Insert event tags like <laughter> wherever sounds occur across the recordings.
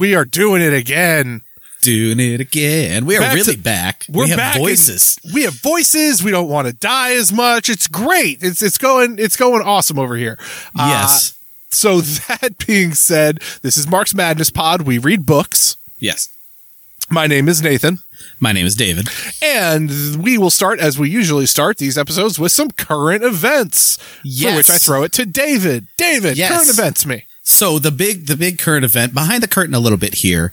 We are doing it again. Doing it again. We are Back really to- back. We're we have back. voices. We have voices. We don't want to die as much. It's great. It's it's going it's going awesome over here. Uh, yes. so <laughs> that being said, this is Mark's Madness Pod. We read books. yes. My name is Nathan. My name is David. And we will start, as we usually start these episodes, with some current events. Yes. For which I throw it to David. David, Yes. current events me. So the big the big current event behind the curtain a little bit here.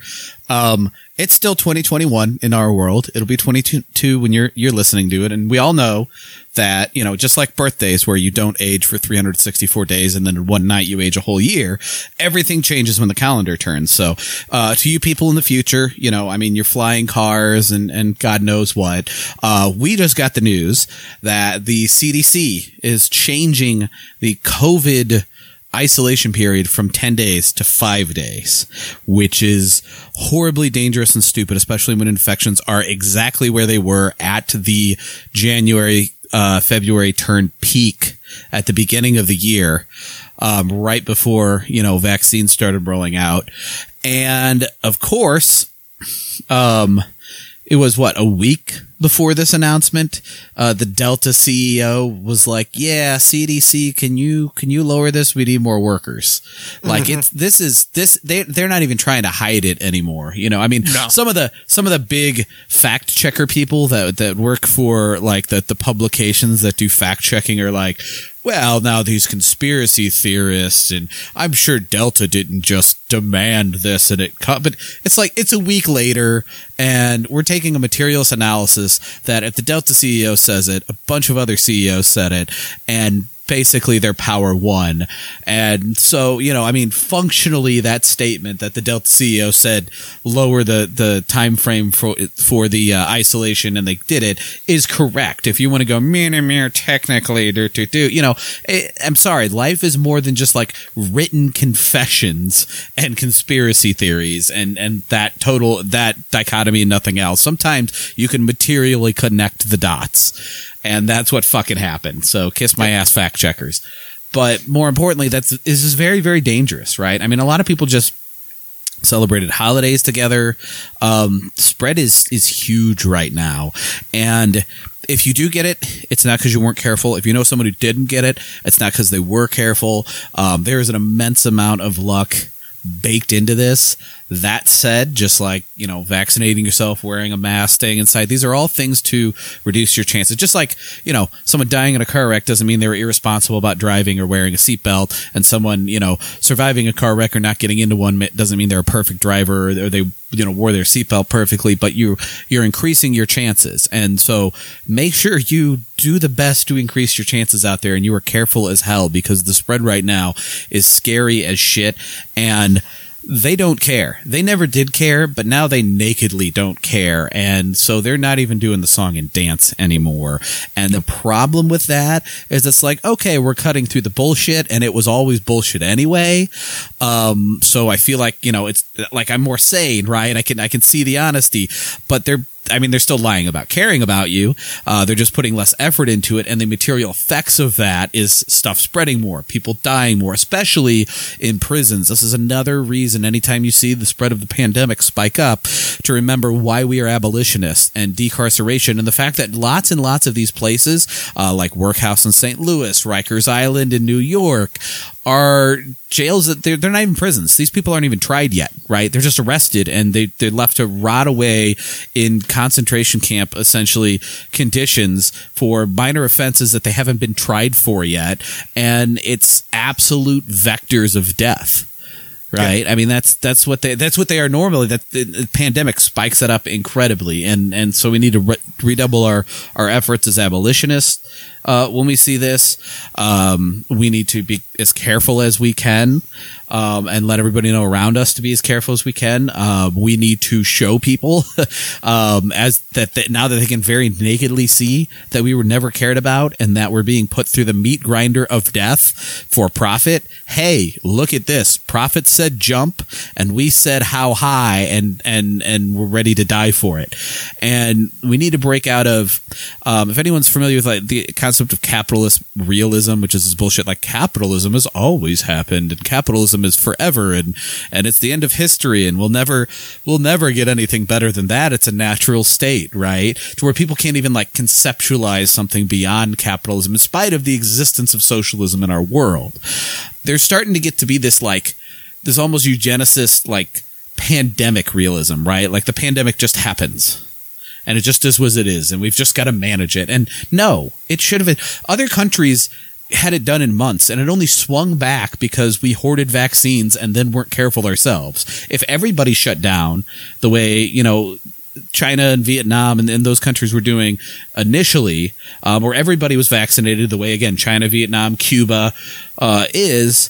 Um, it's still 2021 in our world. It'll be 22 when you're you're listening to it, and we all know that you know just like birthdays where you don't age for 364 days and then one night you age a whole year. Everything changes when the calendar turns. So uh, to you people in the future, you know, I mean, you're flying cars and and God knows what. Uh, we just got the news that the CDC is changing the COVID isolation period from 10 days to 5 days, which is horribly dangerous and stupid, especially when infections are exactly where they were at the January, uh, February turn peak at the beginning of the year, um, right before, you know, vaccines started rolling out. And of course, um, it was what a week before this announcement. Uh, the Delta CEO was like, "Yeah, CDC, can you can you lower this? We need more workers." Like it's this is this they they're not even trying to hide it anymore. You know, I mean, No. some of the some of the big fact checker people that that work for like the the publications that do fact checking are like. Well, now these conspiracy theorists, and I'm sure Delta didn't just demand this and it cut, but it's like it's a week later, and we're taking a materials analysis that if the Delta CEO says it, a bunch of other CEOs said it, and basically their power won. And so, you know, I mean, functionally that statement that the Delta CEO said lower the, the time frame for, for the uh, isolation and they did it is correct. If you want to go mere, mere, technically, do, do, do, you know, eh, I'm sorry, life is more than just like written confessions and conspiracy theories and, and that total, that dichotomy and nothing else. Sometimes you can materially connect the dots. And that's what fucking happened. So kiss my ass, fact checkers. But more importantly, that's this is very, very dangerous, right? I mean, a lot of people just celebrated holidays together. Um, spread is is huge right now, and if you do get it, it's not because you weren't careful. If you know someone who didn't get it, it's not because they were careful. Um, there is an immense amount of luck baked into this. That said, just like, you know, vaccinating yourself, wearing a mask, staying inside, these are all things to reduce your chances. Just like, you know, someone dying in a car wreck doesn't mean they were irresponsible about driving or wearing a seatbelt, and someone, you know, surviving a car wreck or not getting into one doesn't mean they're a perfect driver or they, you know, wore their seatbelt perfectly, but you, you're increasing your chances. And so make sure you do the best to increase your chances out there and you are careful as hell because the spread right now is scary as shit. And they don't care. They never did care, but now they nakedly don't care. And so they're not even doing the song and dance anymore. And the problem with that is it's like, okay, we're cutting through the bullshit and it was always bullshit anyway. Um, so I feel like, you know, it's like I'm more sane, right? I can, I can see the honesty, but they're, I mean, they're still lying about caring about you. Uh, they're just putting less effort into it. And the material effects of that is stuff spreading more, people dying more, especially in prisons. This is another reason anytime you see the spread of the pandemic spike up to remember why we are abolitionists and decarceration and the fact that lots and lots of these places, uh, like Workhouse in St. Louis, Rikers Island in New York, are jails that they're, they're not even prisons. These people aren't even tried yet, right? They're just arrested and they, they're left to rot away in concentration camp, essentially conditions for minor offenses that they haven't been tried for yet. And it's absolute vectors of death. Right. I mean, that's, that's what they, that's what they are normally. That the, the pandemic spikes that up incredibly. And, and so we need to re- redouble our, our efforts as abolitionists. Uh, when we see this, um, we need to be as careful as we can, um, and let everybody know around us to be as careful as we can. Uh, we need to show people, <laughs> um, as that, that now that they can very nakedly see that we were never cared about and that we're being put through the meat grinder of death for profit. Hey, look at this. Profit said jump and we said how high and, and, and we're ready to die for it. And we need to break out of. Um, if anyone's familiar with like the concept of capitalist realism, which is this bullshit, like capitalism has always happened and capitalism is forever and and it's the end of history and we'll never we'll never get anything better than that. It's a natural state, right? To where people can't even like conceptualize something beyond capitalism, in spite of the existence of socialism in our world. They're starting to get to be this like this almost eugenicist like pandemic realism, right? Like the pandemic just happens and it just is what it is and we've just got to manage it. And no, it should have been other countries had it done in months and it only swung back because we hoarded vaccines and then weren't careful ourselves. If everybody shut down the way, you know, China and Vietnam and, and those countries were doing initially, um, where everybody was vaccinated the way, again, China, Vietnam, Cuba uh, is,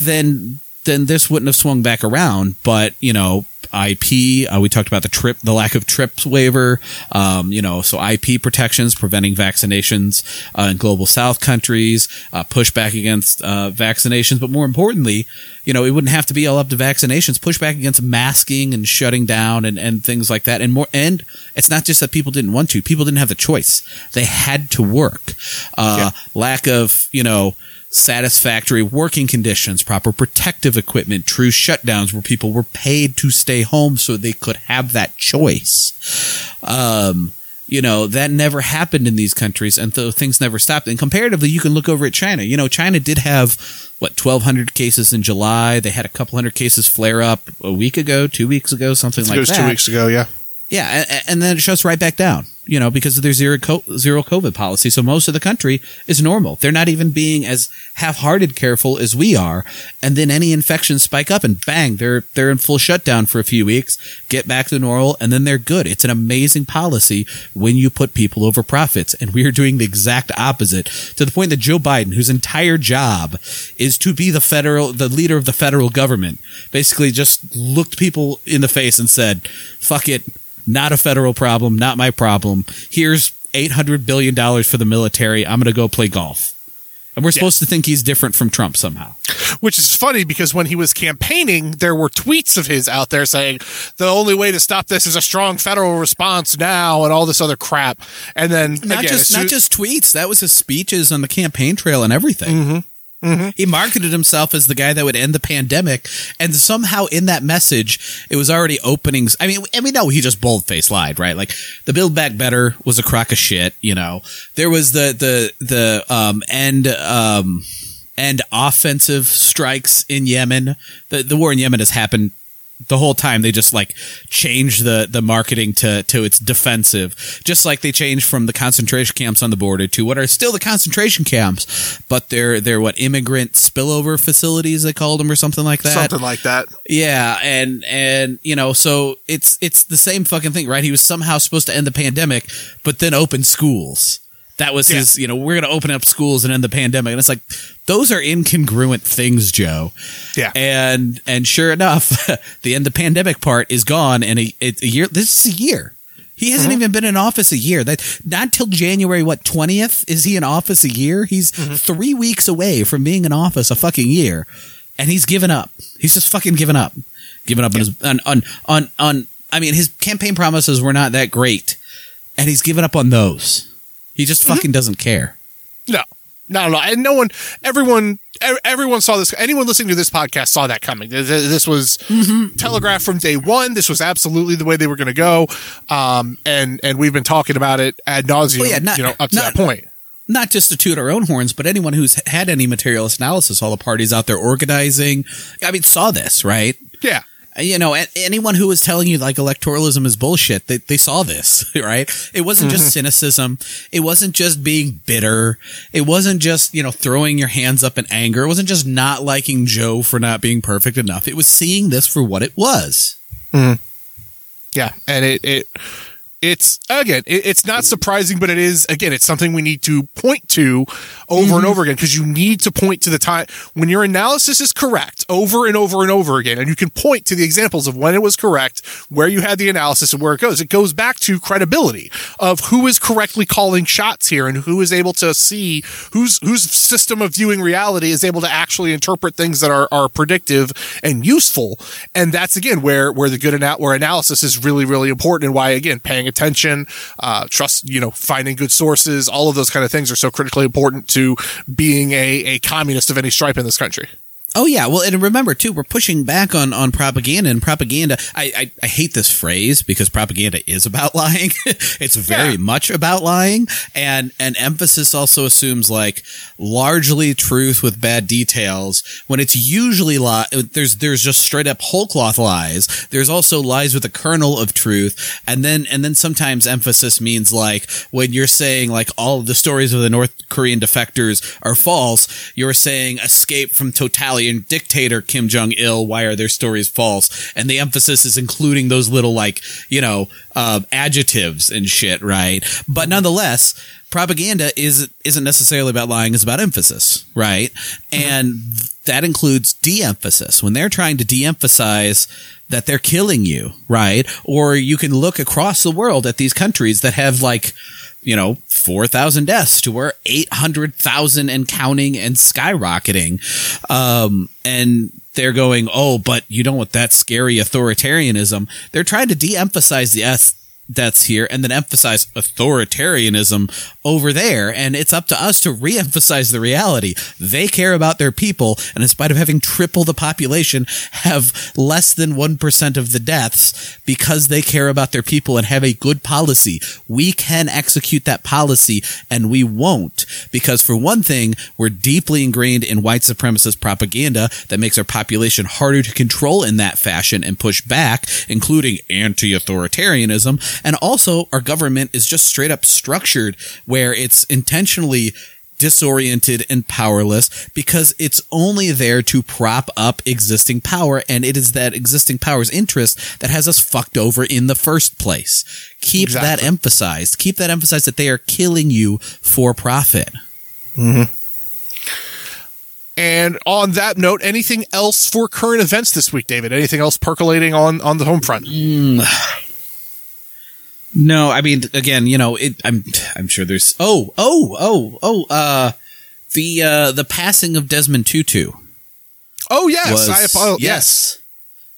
then then this wouldn't have swung back around. But you know, IP. Uh, we talked about the trip, the lack of TRIPS waiver. Um, you know, so IP protections preventing vaccinations uh, in global South countries, uh, pushback against uh, vaccinations, but more importantly, you know, it wouldn't have to be all up to vaccinations. Pushback against masking and shutting down and, and things like that. And more, and it's not just that people didn't want to; people didn't have the choice. They had to work. Uh, yeah. Lack of, you know satisfactory working conditions, proper protective equipment, true shutdowns where people were paid to stay home so they could have that choice. Um, you know, that never happened in these countries, and so things never stopped. And comparatively, you can look over at China. You know, China did have what 1,200 cases in July. They had a couple hundred cases flare up a week ago, two weeks ago, something like that. It was that. two weeks ago, yeah. Yeah, and, and then it shuts right back down you know, because of their zero zero COVID policy. So most of the country is normal. They're not even being as half-hearted careful as we are. And then any infections spike up and bang, they're they're in full shutdown for a few weeks, get back to normal, and then they're good. It's an amazing policy when you put people over profits. And we are doing the exact opposite to the point that Joe Biden, whose entire job is to be the federal the leader of the federal government, basically just looked people in the face and said, "Fuck it." Not a federal problem, not my problem. Here's $800 billion for the military. I'm going to go play golf. And we're yeah. supposed to think he's different from Trump somehow. Which is funny because when he was campaigning, there were tweets of his out there saying the only way to stop this is a strong federal response now and all this other crap. And then not again, just not just tweets, that was his speeches on the campaign trail and everything. Mm-hmm. Mm-hmm. He marketed himself as the guy that would end the pandemic, and somehow in that message, it was already openings. I mean, and we know he just bold face lied, right? Like the Build Back Better was a crock of shit. You know, there was the the the um end um end offensive strikes in Yemen. The the war in Yemen has happened the whole time they just like change the the marketing to to its defensive just like they changed from the concentration camps on the border to what are still the concentration camps but they're they're what immigrant spillover facilities they called them or something like that? Something like that. Yeah and and you know so it's it's the same fucking thing right? He was somehow supposed to end the pandemic but then open schools that was yeah. his, you know, we're going to open up schools and end the pandemic. And it's like, those are incongruent things, Joe. Yeah. And, and sure enough, <laughs> the end the pandemic part is gone. And a, a year, this is a year. He hasn't mm-hmm. even been in office a year. That not until January what twentieth is he in office a year? He's mm-hmm. three weeks away from being in office a fucking year, and he's given up. He's just fucking given up, given up on his on on on. on I mean, his campaign promises were not that great, and he's given up on those. He just fucking mm-hmm. doesn't care. No, no, no, and no one, everyone, everyone saw this. Anyone listening to this podcast saw that coming. This was mm-hmm. telegraphed from day one. This was absolutely the way they were going to go. Um, and and we've been talking about it ad nauseum. Well, yeah, not, you know, up to not, that point. Not just to toot our own horns, but anyone who's had any materialist analysis, all the parties out there organizing, I mean, saw this, right? Yeah you know, anyone who was telling you like electoralism is bullshit, they, they saw this, <laughs> right? It wasn't just mm-hmm. cynicism. It wasn't just being bitter. It wasn't just, you know, throwing your hands up in anger. It wasn't just not liking Joe for not being perfect enough. It was seeing this for what it was. Mm-hmm. Yeah. And it, it, it's again, it's not surprising, but it is again, it's something we need to point to over mm-hmm. and over again because you need to point to the time when your analysis is correct over and over and over again, and you can point to the examples of when it was correct, where you had the analysis, and where it goes. It goes back to credibility of who is correctly calling shots here and who is able to see whose whose system of viewing reality is able to actually interpret things that are are predictive and useful. And that's again where where the good ana- where analysis is really really important, and why again paying attention, uh, trust, you know, finding good sources, all of those kind of things are so critically important to being a, a communist of any stripe in this country. Oh yeah, well, and remember too, we're pushing back on on propaganda and propaganda. I I, I hate this phrase because propaganda is about <laughs> lying. it's very yeah. much about lying, and and emphasis also assumes like largely truth with bad details when it's usually lie. There's there's just straight up whole cloth lies. There's also lies with a kernel of truth, and then and then sometimes emphasis means like when you're saying like all of the stories of the North Korean defectors are false, you're saying escape from totality Italian dictator Kim Jong Il. Why are their stories false? And the emphasis is including those little like you know uh, adjectives and shit, right? But nonetheless, propaganda is isn't necessarily about lying; it's about emphasis, right? Mm-hmm. And that includes de-emphasis when they're trying to de-emphasize that they're killing you, right? Or you can look across the world at these countries that have like you know, 4,000 deaths to where 800,000 and counting and skyrocketing. Um, and they're going, oh, but you don't want that scary authoritarianism. They're trying to de emphasize the S that's here and then emphasize authoritarianism over there. And it's up to us to re-emphasize the reality. They care about their people. And in spite of having triple the population, have less than 1% of the deaths because they care about their people and have a good policy. We can execute that policy and we won't because for one thing, we're deeply ingrained in white supremacist propaganda that makes our population harder to control in that fashion and push back, including anti-authoritarianism and also, our government is just straight up structured where it's intentionally disoriented and powerless because it's only there to prop up existing power and it is that existing power's interest that has us fucked over in the first place. Keep exactly. that emphasized. Keep that emphasized that they are killing you for profit. Mm-hmm. And on that note, anything else for current events this week, David? Anything else percolating on on the home front? Mm. No, I mean, again, you know, it, I'm, I'm sure there's, oh, oh, oh, oh, uh, the, uh, the passing of Desmond Tutu. Oh, yes. Was, I apologize. Yes.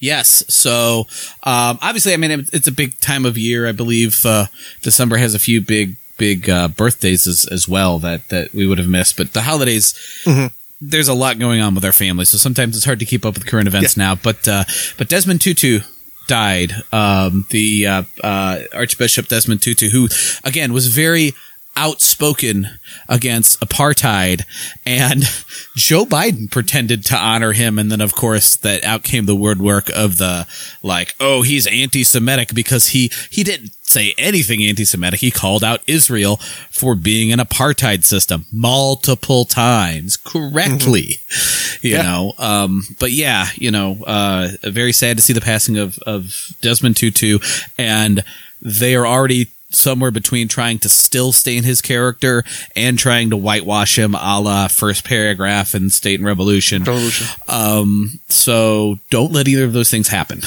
Yes. So, um, obviously, I mean, it's a big time of year. I believe, uh, December has a few big, big, uh, birthdays as, as well that, that we would have missed, but the holidays, mm-hmm there's a lot going on with our family, so sometimes it's hard to keep up with current events yeah. now. But uh, but Desmond Tutu died. Um, the uh, uh, Archbishop Desmond Tutu, who again was very outspoken against apartheid and <laughs> Joe Biden pretended to honor him and then of course that out came the word work of the like oh he's anti-semitic because he he didn't say anything anti-semitic he called out Israel for being an apartheid system multiple times correctly mm-hmm. you yeah. know um but yeah you know uh very sad to see the passing of of Desmond Tutu and they are already somewhere between trying to still stay in his character and trying to whitewash him a la first paragraph in State and Revolution. Revolution. Um, so don't let either of those things happen.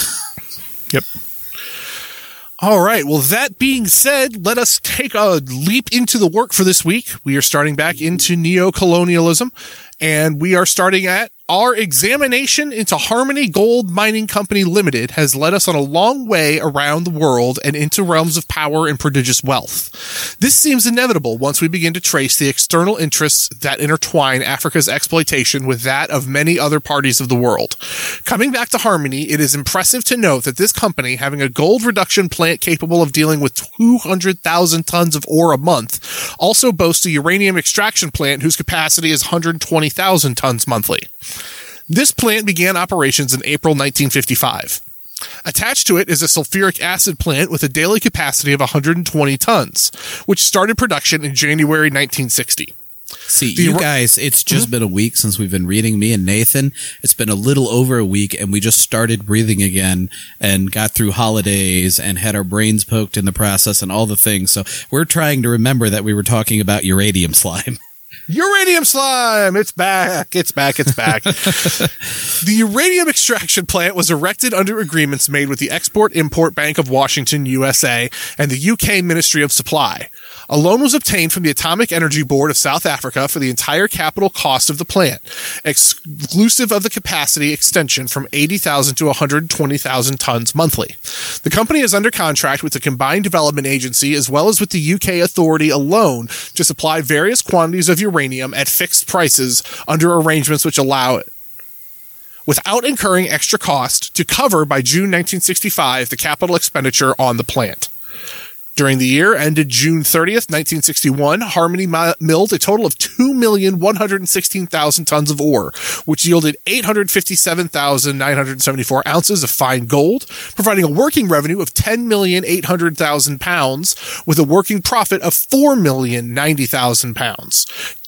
<laughs> yep. All right. Well, that being said, let us take a leap into the work for this week. We are starting back into neo-colonialism and we are starting at our examination into Harmony Gold Mining Company Limited has led us on a long way around the world and into realms of power and prodigious wealth. This seems inevitable once we begin to trace the external interests that intertwine Africa's exploitation with that of many other parties of the world. Coming back to Harmony, it is impressive to note that this company, having a gold reduction plant capable of dealing with 200,000 tons of ore a month, also boasts a uranium extraction plant whose capacity is 120,000 tons monthly. This plant began operations in April 1955. Attached to it is a sulfuric acid plant with a daily capacity of 120 tons, which started production in January 1960. See, the, you guys, it's just mm-hmm. been a week since we've been reading. Me and Nathan, it's been a little over a week, and we just started breathing again and got through holidays and had our brains poked in the process and all the things. So we're trying to remember that we were talking about uranium slime. <laughs> Uranium slime. It's back. It's back. It's back. <laughs> the uranium extraction plant was erected under agreements made with the Export Import Bank of Washington, USA, and the UK Ministry of Supply. A loan was obtained from the Atomic Energy Board of South Africa for the entire capital cost of the plant, exclusive of the capacity extension from 80,000 to 120,000 tons monthly. The company is under contract with the Combined Development Agency as well as with the UK authority alone to supply various quantities of uranium at fixed prices under arrangements which allow it without incurring extra cost to cover by June 1965 the capital expenditure on the plant. During the year ended June 30th, 1961, Harmony milled a total of 2,116,000 tons of ore, which yielded 857,974 ounces of fine gold, providing a working revenue of 10,800,000 pounds with a working profit of 4,090,000 pounds.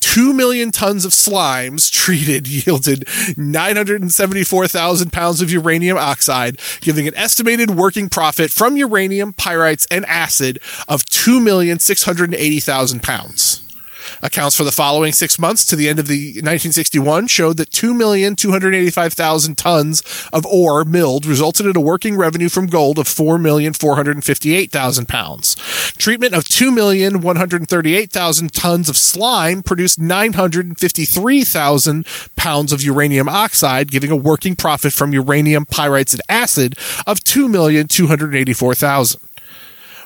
2 million tons of slimes treated <laughs> yielded 974,000 pounds of uranium oxide, giving an estimated working profit from uranium, pyrites, and acid of 2,680,000 pounds. Accounts for the following six months to the end of the 1961 showed that 2,285,000 tons of ore milled resulted in a working revenue from gold of 4,458,000 pounds. Treatment of 2,138,000 tons of slime produced 953,000 pounds of uranium oxide, giving a working profit from uranium, pyrites, and acid of 2,284,000.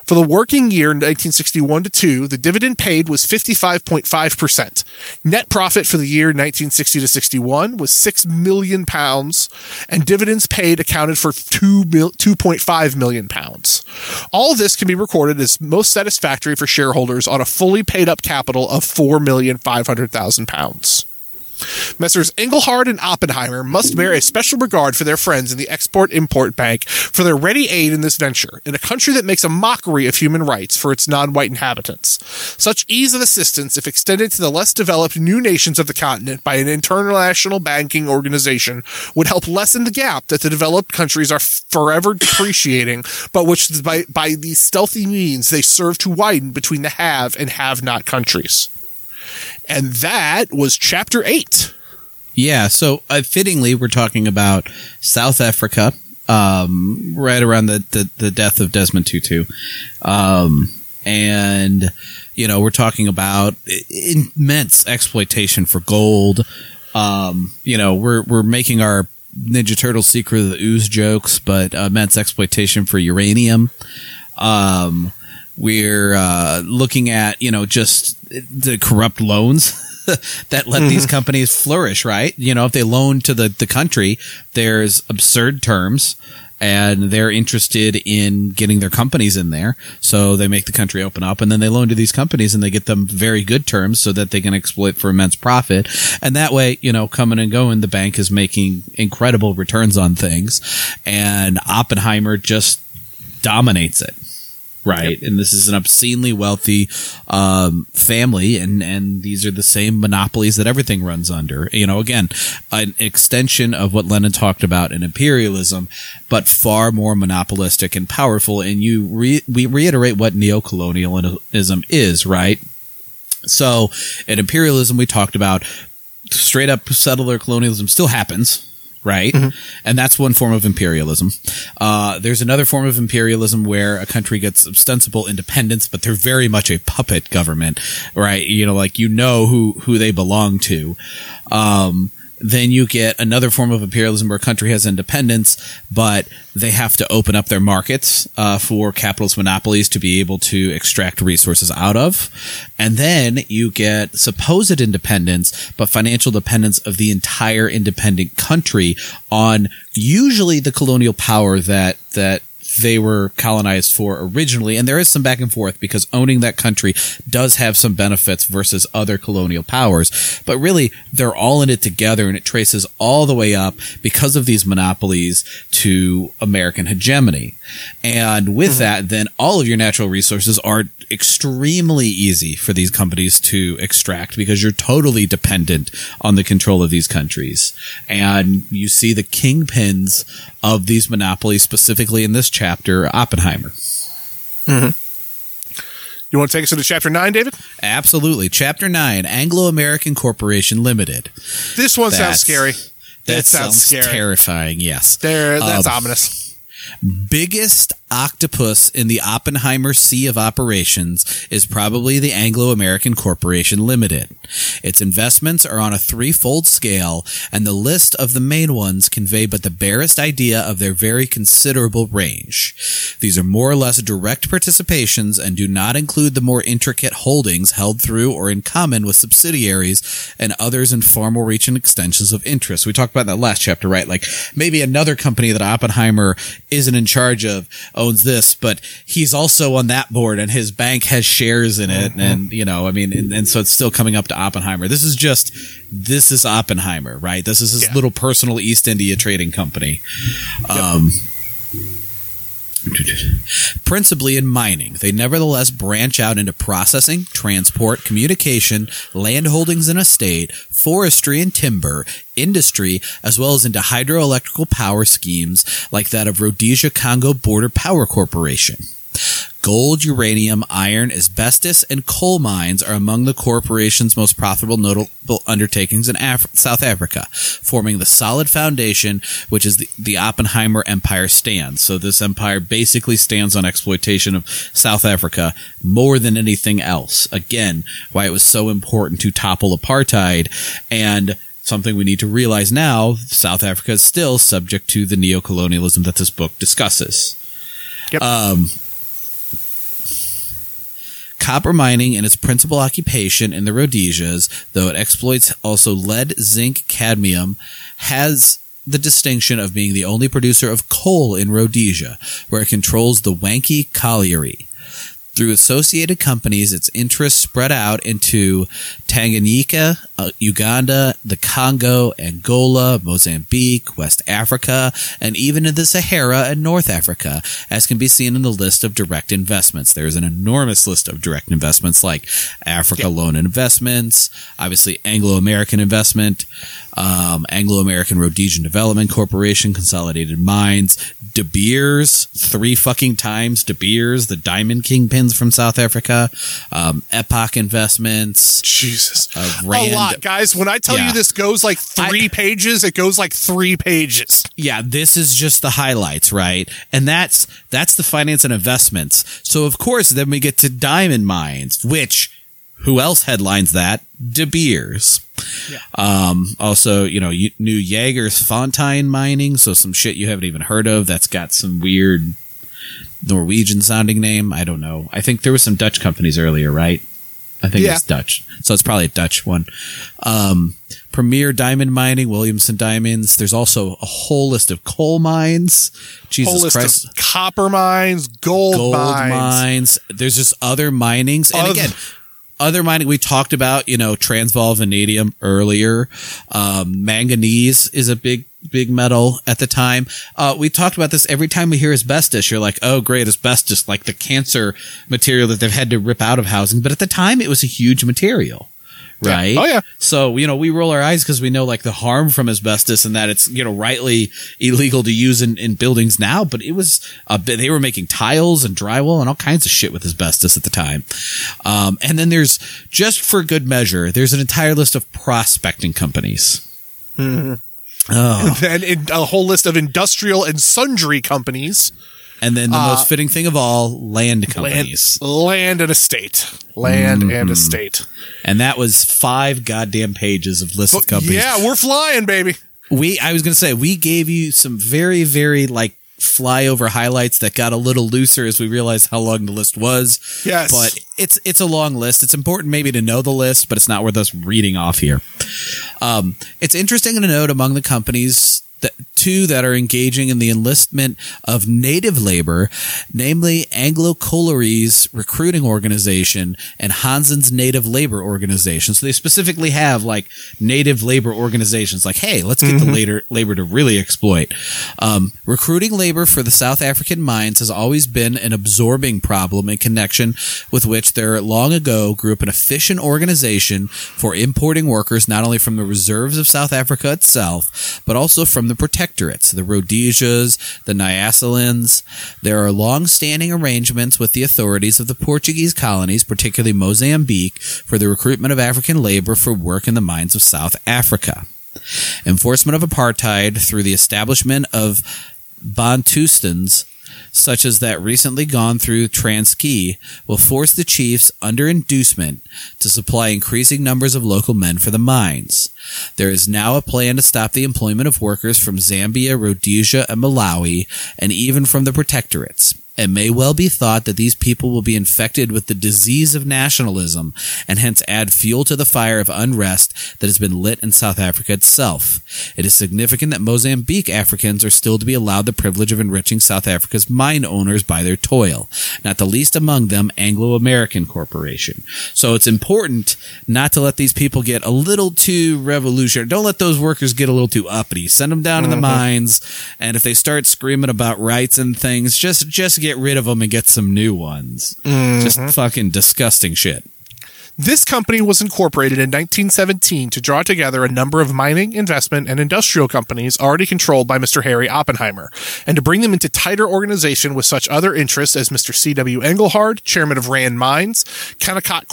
For the working year 1961 to 2, the dividend paid was 55.5%. Net profit for the year 1960 to 61 was 6 million pounds, and dividends paid accounted for 2 2.5 million pounds. All this can be recorded as most satisfactory for shareholders on a fully paid up capital of 4,500,000 pounds. Messrs. Engelhard and Oppenheimer must bear a special regard for their friends in the Export Import Bank for their ready aid in this venture, in a country that makes a mockery of human rights for its non-white inhabitants. Such ease of assistance, if extended to the less developed new nations of the continent by an international banking organization, would help lessen the gap that the developed countries are forever depreciating, but which by, by these stealthy means they serve to widen between the have and have not countries. And that was chapter eight. Yeah. So uh, fittingly, we're talking about South Africa, um, right around the, the, the, death of Desmond Tutu. Um, and, you know, we're talking about immense exploitation for gold. Um, you know, we're, we're making our Ninja Turtle secret of the ooze jokes, but immense exploitation for uranium. Um, we're uh, looking at you know just the corrupt loans <laughs> that let mm-hmm. these companies flourish. Right? You know, if they loan to the the country, there's absurd terms. And they're interested in getting their companies in there. So they make the country open up and then they loan to these companies and they get them very good terms so that they can exploit for immense profit. And that way, you know, coming and going, the bank is making incredible returns on things. And Oppenheimer just dominates it right? Yep. And this is an obscenely wealthy um, family, and and these are the same monopolies that everything runs under. You know, again, an extension of what Lenin talked about in imperialism, but far more monopolistic and powerful. And you re- we reiterate what neocolonialism is, right? So, in imperialism, we talked about straight up settler colonialism still happens right? Mm-hmm. And that's one form of imperialism. Uh, there's another form of imperialism where a country gets ostensible independence, but they're very much a puppet government, right? You know, like you know who who they belong to. Um, then you get another form of imperialism where a country has independence, but they have to open up their markets uh, for capitalist monopolies to be able to extract resources out of. And then you get supposed independence, but financial dependence of the entire independent country on usually the colonial power that that they were colonized for originally. And there is some back and forth because owning that country does have some benefits versus other colonial powers. But really, they're all in it together and it traces all the way up because of these monopolies to American hegemony. And with mm-hmm. that, then all of your natural resources are extremely easy for these companies to extract because you're totally dependent on the control of these countries. And you see the kingpins of these monopolies, specifically in this chapter, Oppenheimer. Mm-hmm. You want to take us into chapter nine, David? Absolutely. Chapter 9 Anglo American Corporation Limited. This one sounds scary. That sounds terrifying, yes. There, that's Um, ominous. biggest octopus in the Oppenheimer Sea of Operations is probably the Anglo American Corporation Limited. Its investments are on a threefold scale, and the list of the main ones convey but the barest idea of their very considerable range. These are more or less direct participations and do not include the more intricate holdings held through or in common with subsidiaries and others in far more reaching extensions of interest. We talked about that last chapter, right? Like maybe another company that Oppenheimer isn't in charge of owns this, but he's also on that board and his bank has shares in it. And, you know, I mean, and, and so it's still coming up to Oppenheimer. This is just, this is Oppenheimer, right? This is his Yeah. little personal East India trading company. Um, principally in mining. They nevertheless branch out into processing, transport, communication, land holdings and estate, forestry and timber, industry, as well as into hydroelectrical power schemes like that of Rhodesia Congo Border Power Corporation. Gold, uranium, iron, asbestos, and coal mines are among the corporation's most profitable notable undertakings in Af- South Africa, forming the solid foundation which is the, the Oppenheimer Empire stands. So this empire basically stands on exploitation of South Africa more than anything else. Again, why it was so important to topple apartheid and something we need to realize now, South Africa is still subject to the neocolonialism that this book discusses. Yep. Um, Copper mining and its principal occupation in the Rhodesias, though it exploits also lead, zinc, cadmium, has the distinction of being the only producer of coal in Rhodesia, where it controls the Wankie Colliery. Through associated companies, its interests spread out into Tanganyika, uh, Uganda, the Congo, Angola, Mozambique, West Africa, and even in the Sahara and North Africa, as can be seen in the list of direct investments. There's an enormous list of direct investments like Africa Loan Investments, obviously Anglo American Investment, um, Anglo American Rhodesian Development Corporation, Consolidated Mines, De Beers, three fucking times De Beers, the diamond kingpins from South Africa, um, Epoch Investments, Jesus. uh, a Rand. lot, guys. When I tell Yeah. you this goes like three pages, it goes like three pages. yeah, this is just the highlights, right? And that's that's the finance and investments. So of course, then we get to diamond mines, which who else headlines that? De Beers. Yeah. Um, also, you know, New Jagersfontein mining, so some shit you haven't even heard of. That's got some weird Norwegian sounding name. I don't know. I think there was some Dutch companies earlier, right? I think Yeah. it's Dutch, so it's probably a Dutch one. Um, Premier Diamond Mining, Williamson Diamonds. There's also a whole list of coal mines. Jesus Christ, copper mines, gold, gold mines. mines. There's just other minings, and Oth- again, other mining. We talked about, you know, Transvaal vanadium earlier. Um, manganese is a big, big metal at the time. Uh, we talked about this every time we hear asbestos. You're like, oh, great, asbestos, like the cancer material that they've had to rip out of housing. But at the time, it was a huge material. Yeah. Right. Oh, yeah. So, you know, we roll our eyes because we know like the harm from asbestos and that it's, you know, rightly illegal to use in, in buildings now, but it was a bit, they were making tiles and drywall and all kinds of shit with asbestos at the time. Um, and then there's just for good measure, there's an entire list of prospecting companies. Mm-hmm. Oh, <laughs> and in a whole list of industrial and sundry companies, and then the Uh, most fitting thing of all, land land, companies. land and estate, land Mm-hmm. and estate. And that was five goddamn pages of list of companies. Yeah, we're flying, baby. we i was gonna say we gave you some very very like flyover highlights that got a little looser as we realized how long the list was Yes. but it's it's a long list it's important maybe to know the list but it's not worth us reading off here um, it's interesting to note among the companies that two that are engaging in the enlistment of native labor, namely Anglo Colliery's recruiting organization and Hansen's native labor organization. So they specifically have like native labor organizations like, hey, let's get the later labor to really exploit. Um, recruiting labor for the South African mines has always been an absorbing problem in connection with which there long ago grew up an efficient organization for importing workers not only from the reserves of South Africa itself, but also from the the protectorates, the Rhodesias, the Nyasalands. There are long-standing arrangements with the authorities of the Portuguese colonies, particularly Mozambique, for the recruitment of African labor for work in the mines of South Africa. Enforcement of apartheid through the establishment of Bantustans such as that recently gone through Transkei, will force the chiefs under inducement to supply increasing numbers of local men for the mines. There is now a plan to stop the employment of workers from Zambia, Rhodesia, and Malawi, and even from the protectorates. It may well be thought that these people will be infected with the disease of nationalism and hence add fuel to the fire of unrest that has been lit in South Africa itself. It is significant that Mozambique Africans are still to be allowed the privilege of enriching South Africa's mine owners by their toil, not the least among them Anglo American Corporation. So it's important not to let these people get a little too revolutionary. Don't let those workers get a little too uppity. Send them down mm-hmm. in the mm-hmm. mines, and if they start screaming about rights and things, just just get rid of them and get some new ones. Mm-hmm. Just fucking disgusting shit. This company was incorporated in 1917 to draw together a number of mining, investment, and industrial companies already controlled by Mr. Harry Oppenheimer, and to bring them into tighter organization with such other interests as Mr. C.W. Engelhard, chairman of Rand Mines, Kennecott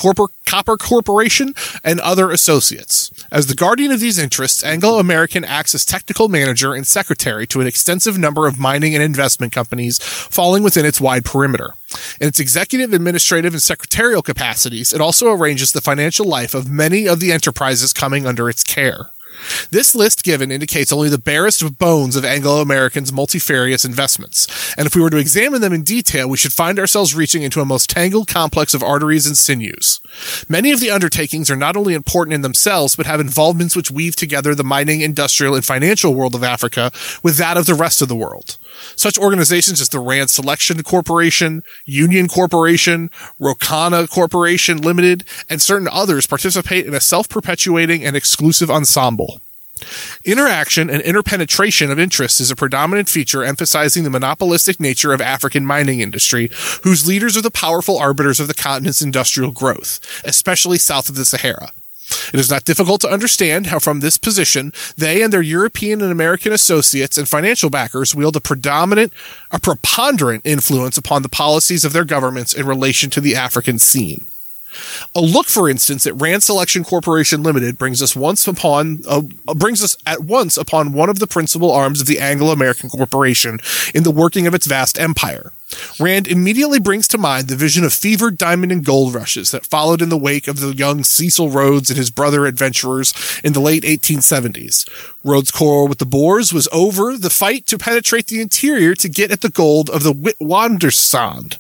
Copper Corporation, and other associates. As the guardian of these interests, Anglo American acts as technical manager and secretary to an extensive number of mining and investment companies falling within its wide perimeter. In its executive, administrative, and secretarial capacities, it also arranges the financial life of many of the enterprises coming under its care. This list given indicates only the barest bones of Anglo American's multifarious investments, and if we were to examine them in detail, we should find ourselves reaching into a most tangled complex of arteries and sinews. Many of the undertakings are not only important in themselves, but have involvements which weave together the mining, industrial, and financial world of Africa with that of the rest of the world. Such organizations as the Rand Selection Corporation, Union Corporation, Rhokana Corporation Limited, and certain others participate in a self-perpetuating and exclusive ensemble. Interaction and interpenetration of interests is a predominant feature emphasizing the monopolistic nature of African mining industry, whose leaders are the powerful arbiters of the continent's industrial growth, especially south of the Sahara. It is not difficult to understand how from this position, they and their European and American associates and financial backers wield a predominant, a preponderant influence upon the policies of their governments in relation to the African scene. A look, for instance, at Rand Selection Corporation Limited brings us once upon uh, brings us at once upon one of the principal arms of the Anglo-American Corporation in the working of its vast empire. Rand immediately brings to mind the vision of fevered diamond and gold rushes that followed in the wake of the young Cecil Rhodes and his brother adventurers in the late 1870s. Rhodes' quarrel with the Boers was over the fight to penetrate the interior to get at the gold of the Witwatersrand.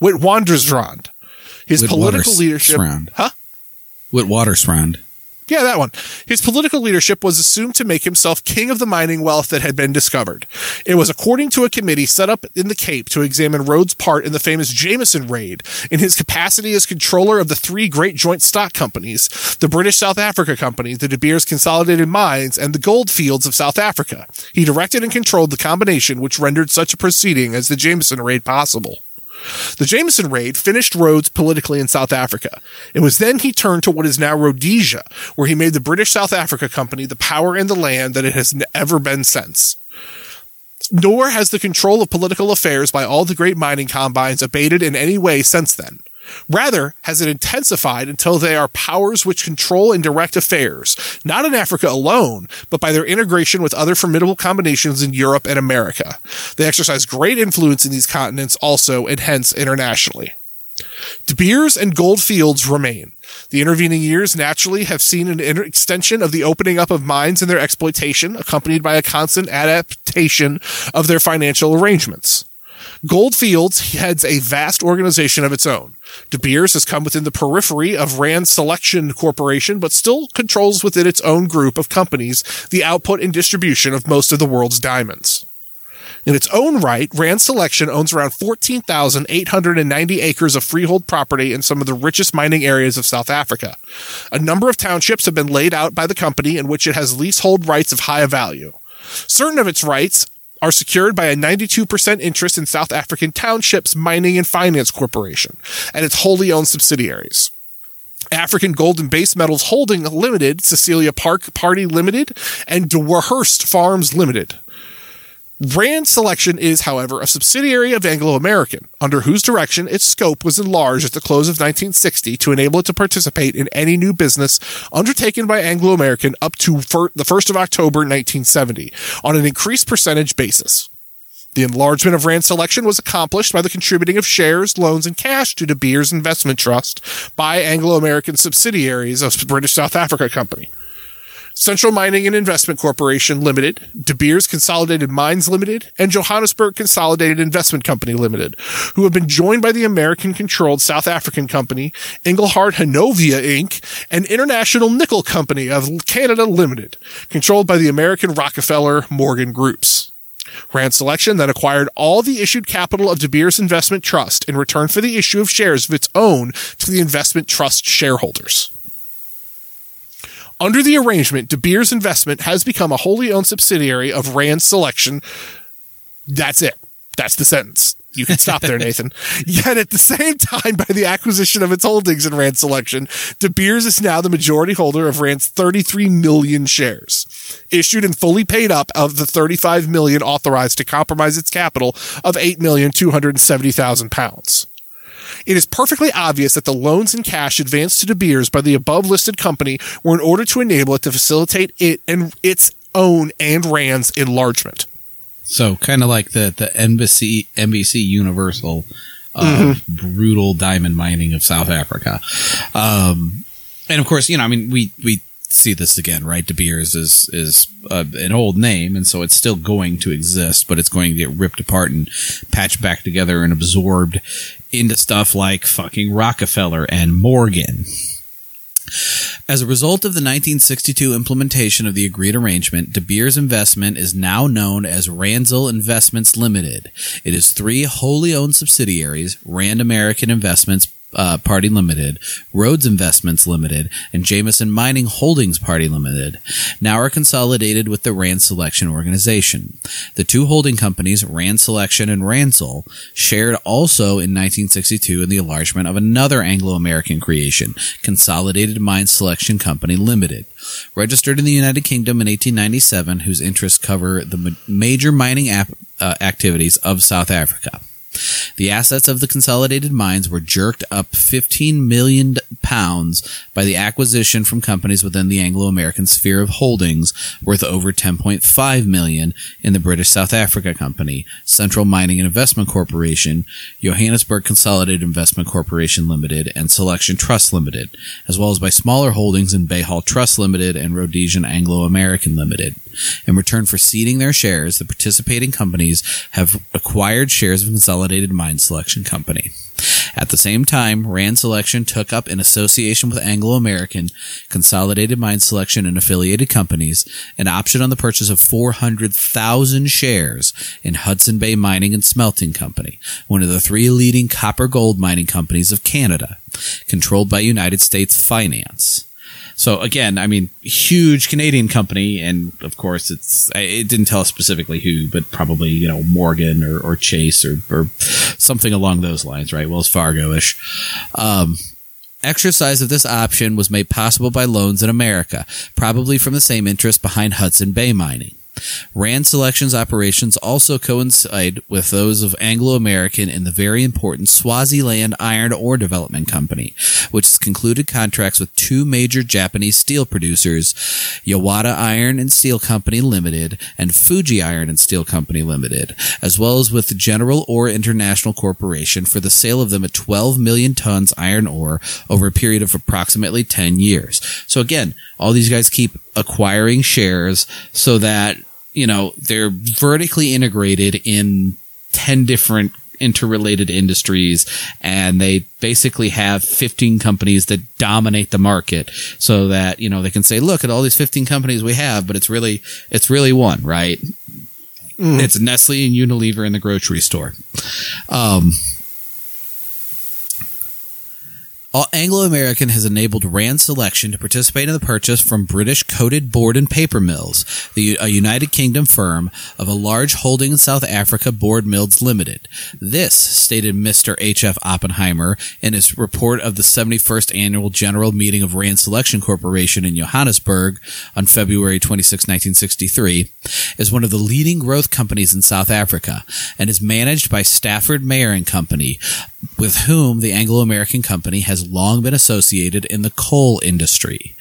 Witwatersrand. His political leadership. Huh? Witwatersrand. Yeah, that one. His political leadership was assumed to make himself king of the mining wealth that had been discovered. It was according to a committee set up in the Cape to examine Rhodes' part in the famous Jameson raid in his capacity as controller of the three great joint stock companies, the British South Africa Company, the De Beers Consolidated Mines, and the Gold Fields of South Africa. He directed and controlled the combination which rendered such a proceeding as the Jameson raid possible. The Jameson raid finished Rhodes politically in South Africa. It was then he turned to what is now Rhodesia, where he made the British South Africa Company the power in the land that it has ever been since. Nor has the control of political affairs by all the great mining combines abated in any way since then. Rather, has it intensified until they are powers which control and direct affairs, not in Africa alone, but by their integration with other formidable combinations in Europe and America. They exercise great influence in these continents also, and hence internationally. De Beers and gold fields remain. The intervening years naturally have seen an extension of the opening up of mines and their exploitation, accompanied by a constant adaptation of their financial arrangements. Goldfields heads a vast organization of its own. De Beers has come within the periphery of Rand Selection Corporation, but still controls within its own group of companies the output and distribution of most of the world's diamonds. In its own right, Rand Selection owns around 14,890 acres of freehold property in some of the richest mining areas of South Africa. A number of townships have been laid out by the company in which it has leasehold rights of high value. Certain of its rights are secured by a 92% interest in South African Townships Mining and Finance Corporation and its wholly owned subsidiaries. African Gold and Base Metals Holding Limited, Cecilia Park Party Limited, and Dewhurst Farms Limited. Rand Selection is, however, a subsidiary of Anglo American, under whose direction its scope was enlarged at the close of 1960 to enable it to participate in any new business undertaken by Anglo American up to fir- the 1st of October 1970 on an increased percentage basis. The enlargement of Rand Selection was accomplished by the contributing of shares, loans, and cash to De Beers Investment Trust by Anglo American subsidiaries of British South Africa Company. Central Mining and Investment Corporation Limited, De Beers Consolidated Mines Limited, and Johannesburg Consolidated Investment Company Limited, who have been joined by the American controlled South African company, Engelhard Hanovia Inc., and International Nickel Company of Canada Limited, controlled by the American Rockefeller Morgan Groups. Rand Selection then acquired all the issued capital of De Beers Investment Trust in return for the issue of shares of its own to the investment trust shareholders. Under the arrangement, De Beers Investment has become a wholly owned subsidiary of Rand Selection. That's it. That's the sentence. You can stop there, <laughs> Nathan. Yet at the same time, by the acquisition of its holdings in Rand Selection, De Beers is now the majority holder of Rand's 33 million shares, issued and fully paid up of the 35 million authorized to compromise its capital of 8,270,000 pounds. It is perfectly obvious that the loans and cash advanced to De Beers by the above listed company were in order to enable it to facilitate it and its own and Rand's enlargement. So kind of like the the NBC NBC Universal uh, brutal diamond mining of South Africa, um, and of course you know I mean we we see this again right. De Beers is is uh, an old name, and so it's still going to exist, but it's going to get ripped apart and patched back together and absorbed into stuff like fucking Rockefeller and Morgan. As a result of the 1962 implementation of the agreed arrangement, De Beers Investment is now known as Ranzel Investments Limited. It is three wholly owned subsidiaries, Rand American Investments uh, Party Limited, Rhodes Investments Limited, and Jameson Mining Holdings Party Limited, now are consolidated with the Rand Selection organization. The two holding companies, Rand Selection and Ransel, shared also in 1962 in the enlargement of another Anglo-American creation, Consolidated Mine Selection Company Limited. Registered in the United Kingdom in 1897, whose interests cover the ma- major mining ap- uh, activities of South Africa. The assets of the consolidated mines were jerked up 15 million pounds by the acquisition from companies within the Anglo-American sphere of holdings worth over 10.5 million in the British South Africa Company, Central Mining and Investment Corporation, Johannesburg Consolidated Investment Corporation Limited, and Selection Trust Limited, as well as by smaller holdings in Bayhall Trust Limited and Rhodesian Anglo-American Limited. In return for ceding their shares, the participating companies have acquired shares of Consolidated Mine Selection Company. At the same time, Rand Selection took up in association with Anglo American, Consolidated Mine Selection and affiliated companies, an option on the purchase of 400,000 shares in Hudson Bay Mining and Smelting Company, one of the three leading copper gold mining companies of Canada, controlled by United States Finance. So again, I mean, huge Canadian company, and of course, it's it didn't tell us specifically who, but probably you know Morgan or, or Chase or or something along those lines, right? Wells Fargo ish. Um, Exercise of this option was made possible by loans in America, probably from the same interest behind Hudson Bay mining. Rand Selection's operations also coincide with those of Anglo American in the very important Swaziland Iron Ore Development Company, which has concluded contracts with two major Japanese steel producers, Yawata Iron and Steel Company Limited and Fuji Iron and Steel Company Limited, as well as with the General Ore International Corporation for the sale of them at 12 million tons iron ore over a period of approximately 10 years. So again, all these guys keep acquiring shares so that you know they're vertically integrated in 10 different interrelated industries and they basically have 15 companies that dominate the market so that you know they can say look at all these 15 companies we have but it's really it's really one right? It's Nestle and Unilever in the grocery store. Um Anglo American has enabled Rand Selection to participate in the purchase from British Coated Board and Paper Mills, the a United Kingdom firm of a large holding in South Africa, Board Mills Limited. This, stated Mr. H.F. Oppenheimer in his report of the 71st annual general meeting of Rand Selection Corporation in Johannesburg on February 26, 1963, is one of the leading growth companies in South Africa and is managed by Stafford Mayer and Company, with whom the Anglo American company has long been associated in the coal industry.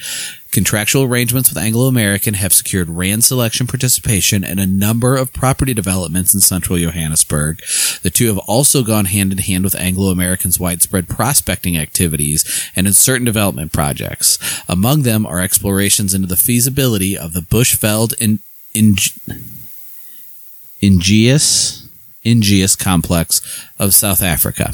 Contractual arrangements with Anglo American have secured Rand Selection participation in a number of property developments in central Johannesburg. The two have also gone hand in hand with Anglo American's widespread prospecting activities and in certain development projects. Among them are explorations into the feasibility of the Bushveld in, in, Igneous, complex of South Africa.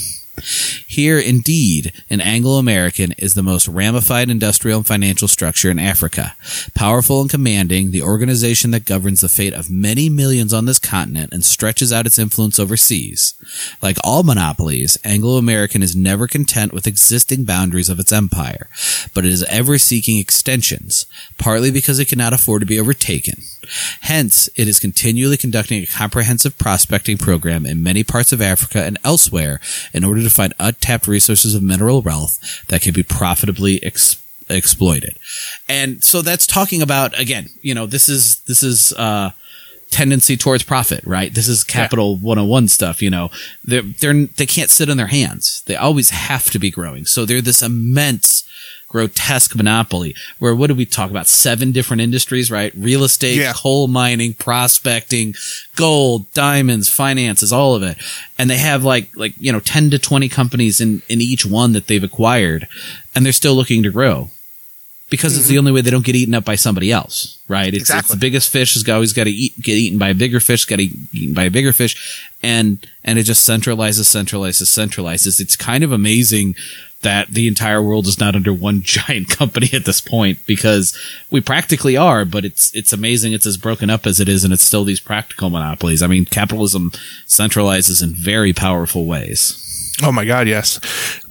Here, indeed, an Anglo American is the most ramified industrial and financial structure in Africa. Powerful and commanding, the organization that governs the fate of many millions on this continent and stretches out its influence overseas. Like all monopolies, Anglo American is never content with existing boundaries of its empire, but it is ever seeking extensions, partly because it cannot afford to be overtaken. Hence, it is continually conducting a comprehensive prospecting program in many parts of Africa and elsewhere in order to find untapped resources of mineral wealth that can be profitably ex- exploited. And so that's talking about again, you know, this is this is uh tendency towards profit, right? This is capital yeah. 101 stuff, you know. They're they're they can't sit on their hands. They always have to be growing. So they're this immense grotesque monopoly where what do we talk about? Seven different industries, right? Real estate, yeah. coal mining, prospecting, gold, diamonds, finances, all of it. And they have like, like, you know, 10 to 20 companies in, in each one that they've acquired and they're still looking to grow because mm-hmm. it's the only way they don't get eaten up by somebody else, right? It's, exactly. it's the biggest fish has always got to eat, get eaten by a bigger fish, got to eaten by a bigger fish. And, and it just centralizes, centralizes, centralizes. It's kind of amazing that the entire world is not under one <laughs> giant company at this point because we practically are, but it's it's amazing it's as broken up as it is and it's still these practical monopolies. I mean, capitalism centralizes in very powerful ways. Oh my god, yes.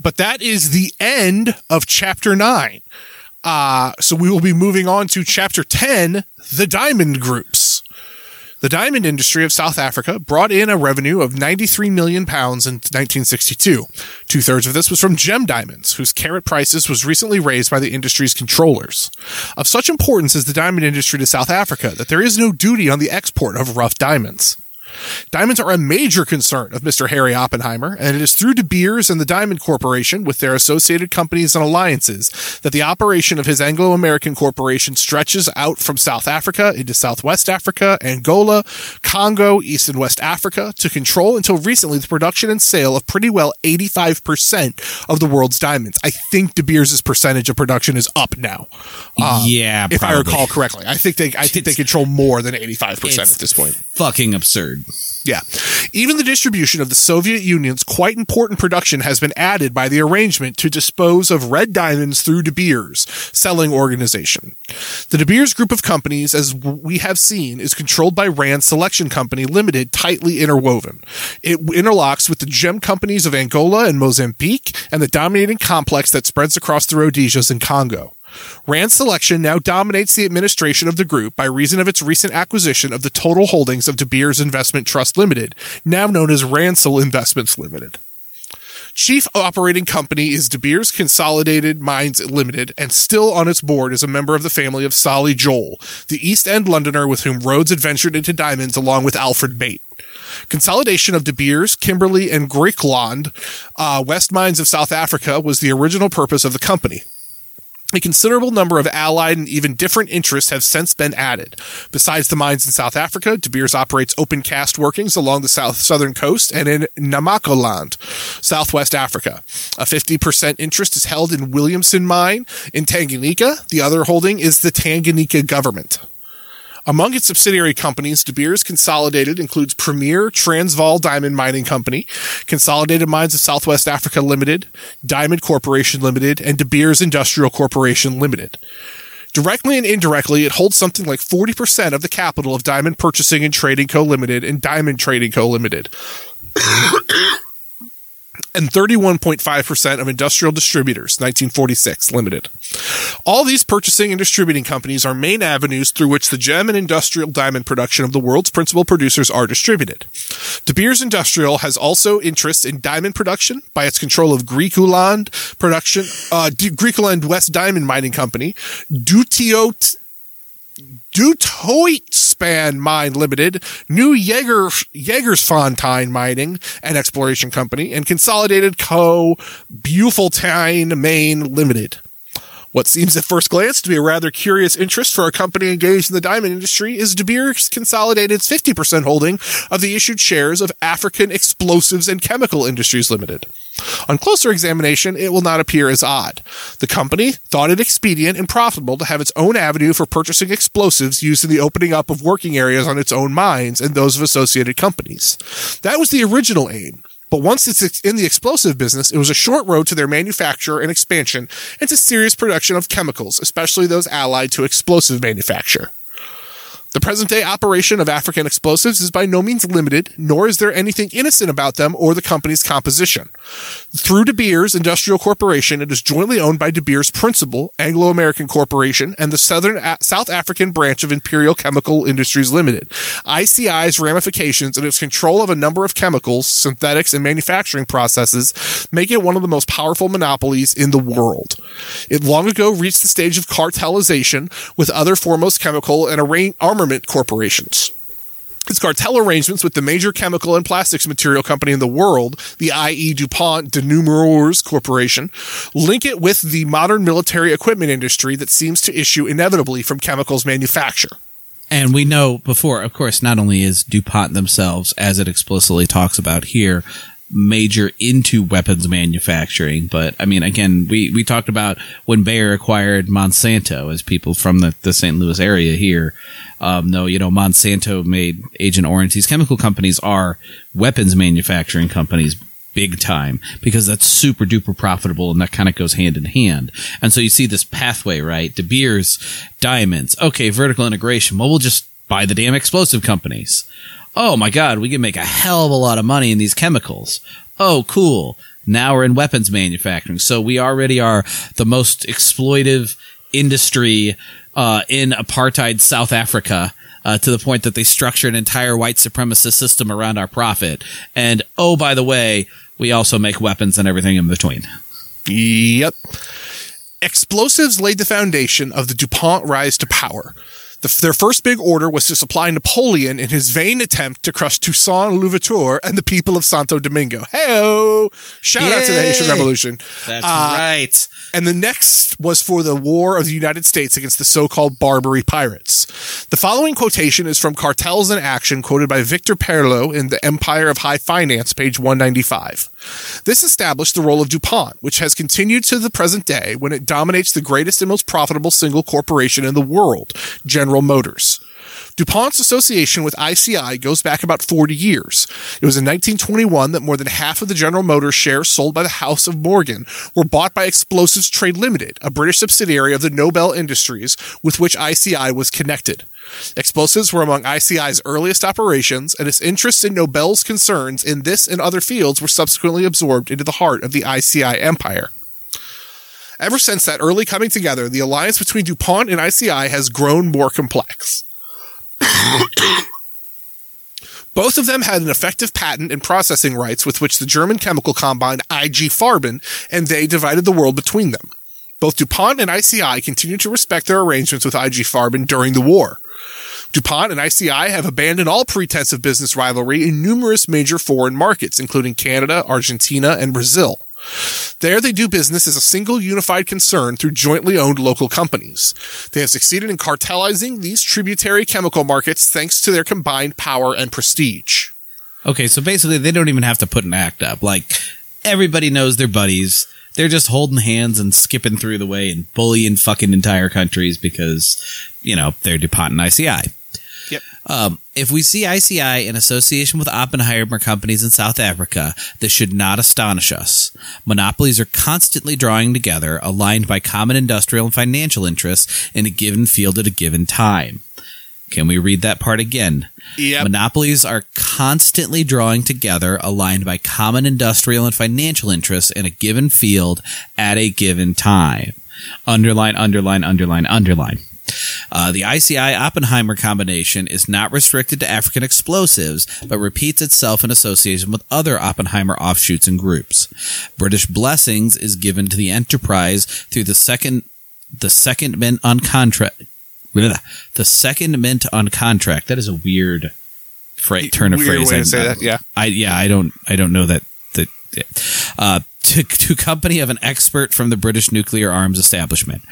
But that is the end of chapter 9. Uh so we will be moving on to chapter 10, the diamond groups. The diamond industry of South Africa brought in a revenue of 93 million pounds in 1962. Two thirds of this was from gem diamonds, whose carat prices was recently raised by the industry's controllers. Of such importance is the diamond industry to South Africa that there is no duty on the export of rough diamonds. Diamonds are a major concern of Mr. Harry Oppenheimer, and it is through De Beers and the Diamond Corporation, with their associated companies and alliances, that the operation of his Anglo American corporation stretches out from South Africa into Southwest Africa, Angola, Congo, East and West Africa, to control until recently the production and sale of pretty well 85% of the world's diamonds. I think De Beers' percentage of production is up now. Um, yeah, if. I recall correctly. I think they I think it's, they control more than 85% at this point. Fucking absurd. Yeah. Even the distribution of the Soviet Union's quite important production has been added by the arrangement to dispose of red diamonds through De Beers, selling organization. The De Beers group of companies, as we have seen, is controlled by Rand Selection Company Limited, tightly interwoven. It interlocks with the gem companies of Angola and Mozambique and the dominating complex that spreads across the Rhodesias and Congo. Rand Selection now dominates the administration of the group by reason of its recent acquisition of the total holdings of De Beers Investment Trust Limited, now known as Ransol Investments Limited. Chief operating company is De Beers Consolidated Mines Limited, and still on its board is a member of the family of Solly Joel, the East End Londoner with whom Rhodes adventured into diamonds along with Alfred Beit. Consolidation of De Beers, Kimberley, and Griqualand, uh, West Mines of South Africa was the original purpose of the company. A considerable number of allied and even different interests have since been added. Besides the mines in South Africa, De Beers operates open cast workings along the south southern coast and in Namaqualand, Southwest Africa. A 50% interest is held in Williamson Mine in Tanganyika. The other holding is the Tanganyika government. Among its subsidiary companies, De Beers Consolidated includes Premier Transvaal Diamond Mining Company, Consolidated Mines of Southwest Africa Limited, Diamond Corporation Limited, and De Beers Industrial Corporation Limited. Directly and indirectly, it holds something like 40% of the capital of Diamond Purchasing and Trading Co. Limited and Diamond Trading Co. Limited. And 31.5% of Industrial Distributors, 1946 Limited. All these purchasing and distributing companies are main avenues through which the gem and industrial diamond production of the world's principal producers are distributed. De Beers Industrial has also interests in diamond production by its control of Griqualand production, uh, West Diamond Mining Company, Dutiot Dutoitspan Mine Limited, New Jaeger, Jagersfontein Mining and Exploration Company, and Consolidated Co. Bultfontein Maine Limited. What seems at first glance to be a rather curious interest for a company engaged in the diamond industry is De Beers Consolidated's 50% holding of the issued shares of African Explosives and Chemical Industries Limited. On closer examination, it will not appear as odd. The company thought it expedient and profitable to have its own avenue for purchasing explosives used in the opening up of working areas on its own mines and those of associated companies. That was the original aim. But once it's in the explosive business, it was a short road to their manufacture and expansion into serious production of chemicals, especially those allied to explosive manufacture. The present day operation of African explosives is by no means limited, nor is there anything innocent about them or the company's composition. Through De Beers Industrial Corporation, it is jointly owned by De Beers Principal, Anglo-American Corporation, and the Southern A- South African branch of Imperial Chemical Industries Limited. ICI's ramifications and its control of a number of chemicals, synthetics, and manufacturing processes make it one of the most powerful monopolies in the world. It long ago reached the stage of cartelization with other foremost chemical and armament corporations. Its cartel arrangements with the major chemical and plastics material company in the world, the I.E. DuPont de Nemours Corporation, link it with the modern military equipment industry that seems to issue inevitably from chemicals manufacture. And we know before, of course, not only is DuPont themselves, as it explicitly talks about here, major into weapons manufacturing. But I mean, again, we, we talked about when Bayer acquired Monsanto as people from the, the St. Louis area here. Um, no, you know, Monsanto made Agent Orange. These chemical companies are weapons manufacturing companies big time because that's super duper profitable and that kind of goes hand in hand. And so you see this pathway, right? De Beers, diamonds. Okay, vertical integration. Well, we'll just buy the damn explosive companies oh my god, we can make a hell of a lot of money in these chemicals. Oh, cool. Now we're in weapons manufacturing. So we already are the most exploitive industry uh, in apartheid South Africa. Uh, to the point that they structure an entire white supremacist system around our profit. And oh, by the way, we also make weapons and everything in between. Yep. Explosives laid the foundation of the DuPont rise to power. The, their first big order was to supply Napoleon in his vain attempt to crush Toussaint Louverture and the people of Santo Domingo. Hey, shout Yay! out to the Haitian Revolution. That's uh, right. And the next was for the war of the United States against the so-called Barbary pirates. The following quotation is from Cartels in Action, quoted by Victor Perlo in The Empire of High Finance, page 195. This established the role of DuPont, which has continued to the present day when it dominates the greatest and most profitable single corporation in the world, General Motors. DuPont's association with ICI goes back about 40 years. It was in 1921 that more than half of the General Motors shares sold by the House of Morgan were bought by Explosives Trade Limited, a British subsidiary of the Nobel Industries with which ICI was connected. Explosives were among ICI's earliest operations, and its interest in Nobel's concerns in this and other fields were subsequently absorbed into the heart of the ICI empire. Ever since that early coming together, the alliance between DuPont and ICI has grown more complex. Both of them had an effective patent and processing rights with which the German chemical combine IG Farben and they divided the world between them. Both DuPont and ICI continued to respect their arrangements with IG Farben during the war. DuPont and ICI have abandoned all pretense of business rivalry in numerous major foreign markets, including Canada, Argentina, and Brazil. There they do business as a single unified concern through jointly owned local companies. They have succeeded in cartelizing these tributary chemical markets thanks to their combined power and prestige. Okay, so basically they don't even have to put an act up. Like everybody knows they're buddies. They're just holding hands and skipping through the way and bullying fucking entire countries because, you know, they're DuPont and ICI. Um, if we see ICI in association with Oppenheimer companies in South Africa, this should not astonish us. Monopolies are constantly drawing together, aligned by common industrial and financial interests in a given field at a given time. Can we read that part again? Yep. Monopolies are constantly drawing together, aligned by common industrial and financial interests in a given field at a given time. Underline, underline, underline, underline. Uh, the ICI Oppenheimer combination is not restricted to African explosives, but repeats itself in association with other Oppenheimer offshoots and groups. British Blessings is given to the enterprise through the second the second mint on contract. The second mint on contract. That is a weird fra- turn of Weird phrase. way to I- say that, yeah. I yeah. I don't. I don't know that. Uh, to, to company of an expert from the British nuclear arms establishment.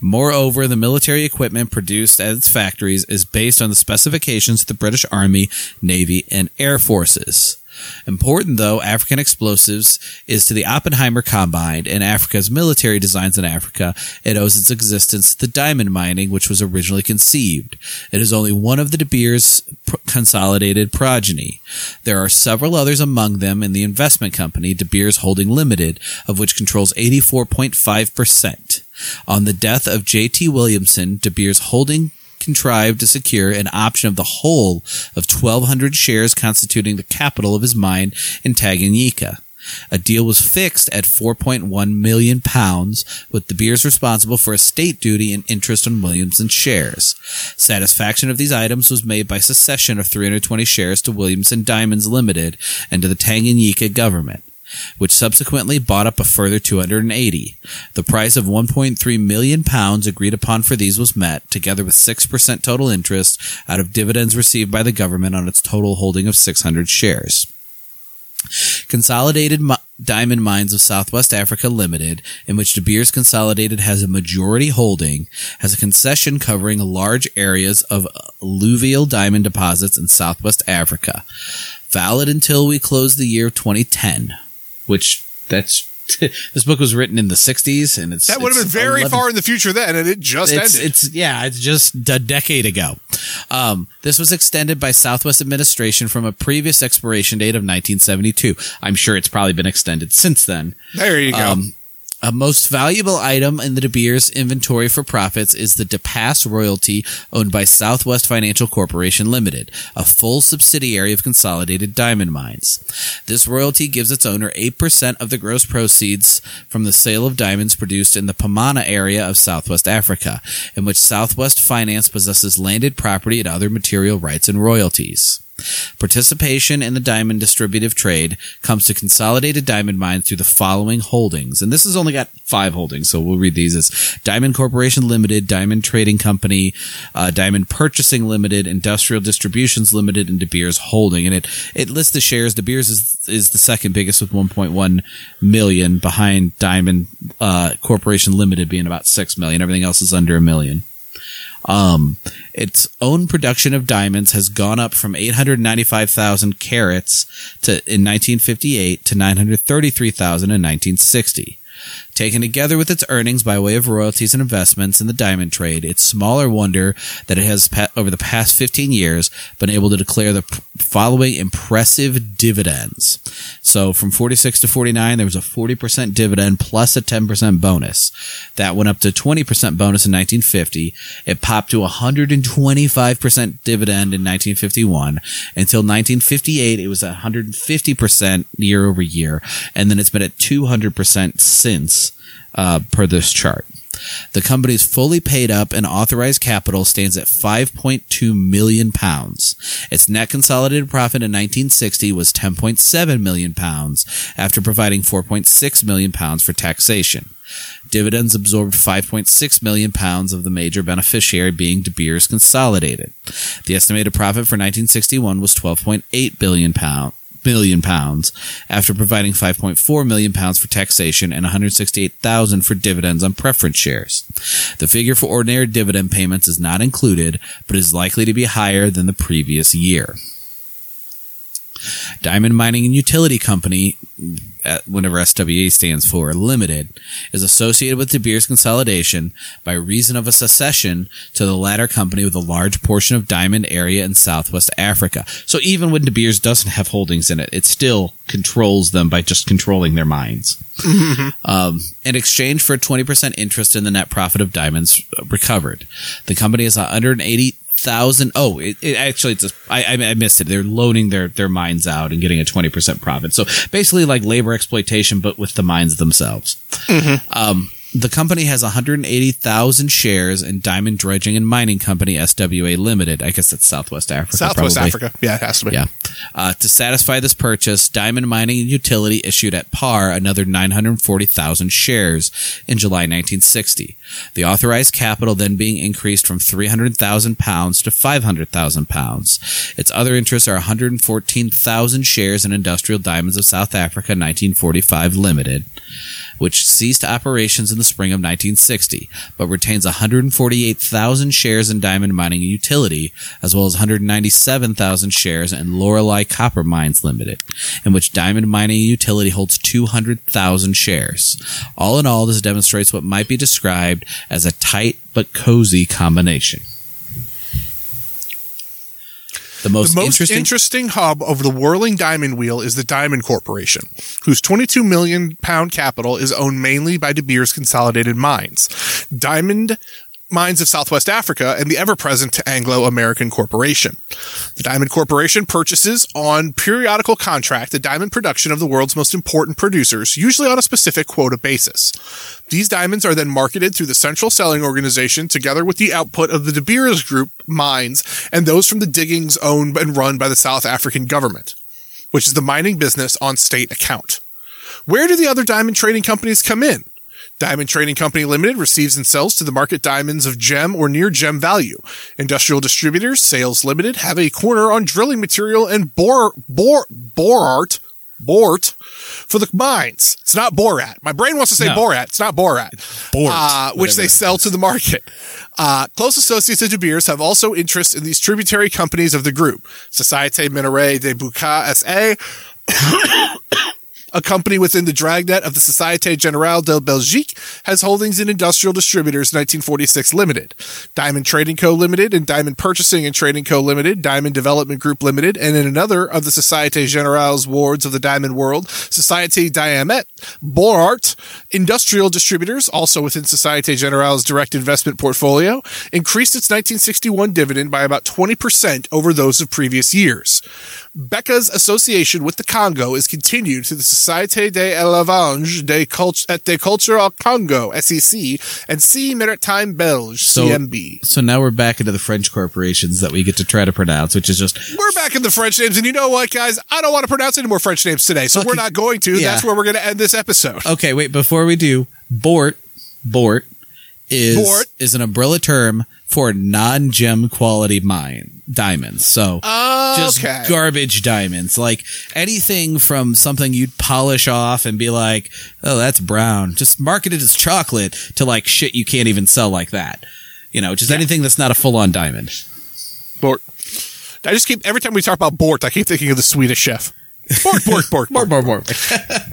Moreover, the military equipment produced at its factories is based on the specifications of the British Army, Navy, and Air Forces. Important though, African explosives is to the Oppenheimer Combine and Africa's military designs in Africa. It owes its existence to the diamond mining, which was originally conceived. It is only one of the De Beers consolidated progeny. There are several others among them in the investment company, De Beers Holding Limited, of which controls 84.5%. On the death of J.T. Williamson, De Beers Holding contrived to secure an option of the whole of 1,200 shares constituting the capital of his mine in Tanganyika. A deal was fixed at 4.1 million pounds, with De Beers responsible for estate duty and interest on Williamson's shares. Satisfaction of these items was made by secession of 320 shares to Williamson Diamonds Limited and to the Tanganyika government which subsequently bought up a further 280. The price of 1.3 million pounds agreed upon for these was met, together with 6% total interest out of dividends received by the government on its total holding of 600 shares. Consolidated Diamond Mines of Southwest Africa Limited, in which De Beers Consolidated has a majority holding, has a concession covering large areas of alluvial diamond deposits in Southwest Africa. Valid until we close the year 2010, which that's <laughs> this book was written in the 60s and it's That would have been very 11 far in the future then, and it just it's, ended. it's yeah, it's just a decade ago. Um, this was extended by Southwest administration from a previous expiration date of 1972. I'm sure it's probably been extended since then. there you go. Um, a most valuable item in the De Beers inventory for profits is the DePass royalty owned by Southwest Financial Corporation Limited, a full subsidiary of Consolidated Diamond Mines. This royalty gives its owner 8% of the gross proceeds from the sale of diamonds produced in the Pomona area of Southwest Africa, in which Southwest Finance possesses landed property and other material rights and royalties. Participation in the diamond distributive trade comes to Consolidated Diamond Mines through the following holdings. And this has only got five holdings, so we'll read these as Diamond Corporation Limited, Diamond Trading Company, uh, Diamond Purchasing Limited, Industrial Distributions Limited, and De Beers Holding. And it, it lists the shares. De Beers is, is the second biggest with 1.1 million behind Diamond, uh, Corporation Limited being about 6 million. Everything else is under a million. Um, its own production of diamonds has gone up from 895,000 carats to in 1958 to 933,000 in 1960. Taken together with its earnings by way of royalties and investments in the diamond trade, it's smaller wonder that it has, over the past 15 years, been able to declare the following impressive dividends. So from 46 to 49, there was a 40% dividend plus a 10% bonus. That went up to 20% bonus in 1950. It popped to 125% dividend in 1951. Until 1958, it was 150% year over year. And then it's been at 200% since, uh, per this chart. The company's fully paid up and authorized capital stands at 5.2 million pounds. Its net consolidated profit in 1960 was 10.7 million pounds after providing 4.6 million pounds for taxation. Dividends absorbed 5.6 million pounds of the major beneficiary being De Beers Consolidated. The estimated profit for 1961 was 12.8 billion pound million pounds after providing 5.4 million pounds for taxation and 168,000 for dividends on preference shares. The figure for ordinary dividend payments is not included, but is likely to be higher than the previous year. Diamond Mining and Utility Company, whenever SWE stands for, Limited, is associated with De Beers Consolidation by reason of a secession to the latter company with a large portion of diamond area in Southwest Africa. So even when De Beers doesn't have holdings in it, it still controls them by just controlling their mines. <laughs> Um, in exchange for a 20% interest in the net profit of diamonds recovered. The company has 180 thousand. Oh, it, it actually it's a, I, I missed it. They're loaning their their mines out and getting a twenty percent profit. So basically, like labor exploitation, but with the mines themselves. Um, the company has 180,000 shares in Diamond Dredging and Mining Company SWA Limited. I guess that's Southwest Africa. Southwest probably. Africa. Yeah, it has to be. Yeah. Uh, to satisfy this purchase, Diamond Mining and Utility issued at par another 940,000 shares in July 1960. The authorized capital then being increased from 300,000 pounds to 500,000 pounds. Its other interests are 114,000 shares in Industrial Diamonds of South Africa 1945 Limited which ceased operations in the spring of 1960, but retains 148,000 shares in Diamond Mining Utility, as well as 197,000 shares in Lorelei Copper Mines Limited, in which Diamond Mining Utility holds 200,000 shares. All in all, this demonstrates what might be described as a tight but cozy combination. The most, The most interesting, interesting, hub of the whirling diamond wheel is the Diamond Corporation, whose 22 million pound capital is owned mainly by De Beers Consolidated Mines, Diamond Mines of Southwest Africa, and the ever-present Anglo American Corporation. The Diamond Corporation purchases on periodical contract the diamond production of the world's most important producers, usually on a specific quota basis. These diamonds are then marketed through the central selling organization together with the output of the De Beers Group mines and those from the diggings owned and run by the South African government, which is the mining business on state account. Where do the other diamond trading companies come in? Diamond Trading Company Limited receives and sells to the market diamonds of gem or near gem value. Industrial Distributors Sales Limited have a corner on drilling material and bore, bore, borart, bort for the mines. It's not Borat. My brain wants to say No. Borat. It's not Borat. Bort, uh, which they sell to the market. Uh, close associates of De Beers have also interest in these tributary companies of the group. Société Minérale de Buca SA, a company within the dragnet of the Société Générale de Belgique, has holdings in Industrial Distributors 1946 Limited, Diamond Trading Co. Limited, and Diamond Purchasing and Trading Co. Limited, Diamond Development Group Limited, and in another of the Société Générale's wards of the Diamond World, Société Diamet, Borart, Industrial Distributors, also within Société Générale's direct investment portfolio, increased its 1961 dividend by about 20% over those of previous years. Becca's association with the Congo is continued through the Société de l'Élevage des Cult- et Cultures Congo, SEC, and C Maritime Belge, So- CMB. So now we're back into the French corporations that we get to try to pronounce, which is just We're back in the French names, and you know what, guys? I don't want to pronounce any more French names today, so we're not going to. Yeah. That's where we're going to end this episode. Okay, wait, before we do, Bort, Bort is Bort. is an umbrella term for non-gem quality mine diamonds. So just Okay. garbage diamonds, like anything from something you'd polish off and be like, "Oh, that's brown." Just market it as chocolate to like shit you can't even sell like that. You know, just anything that's not a full-on diamond. Bort. I just keep every time we talk about Bort, I keep thinking of the Swedish chef. Bort, Bort, Bort, Bort, more, more.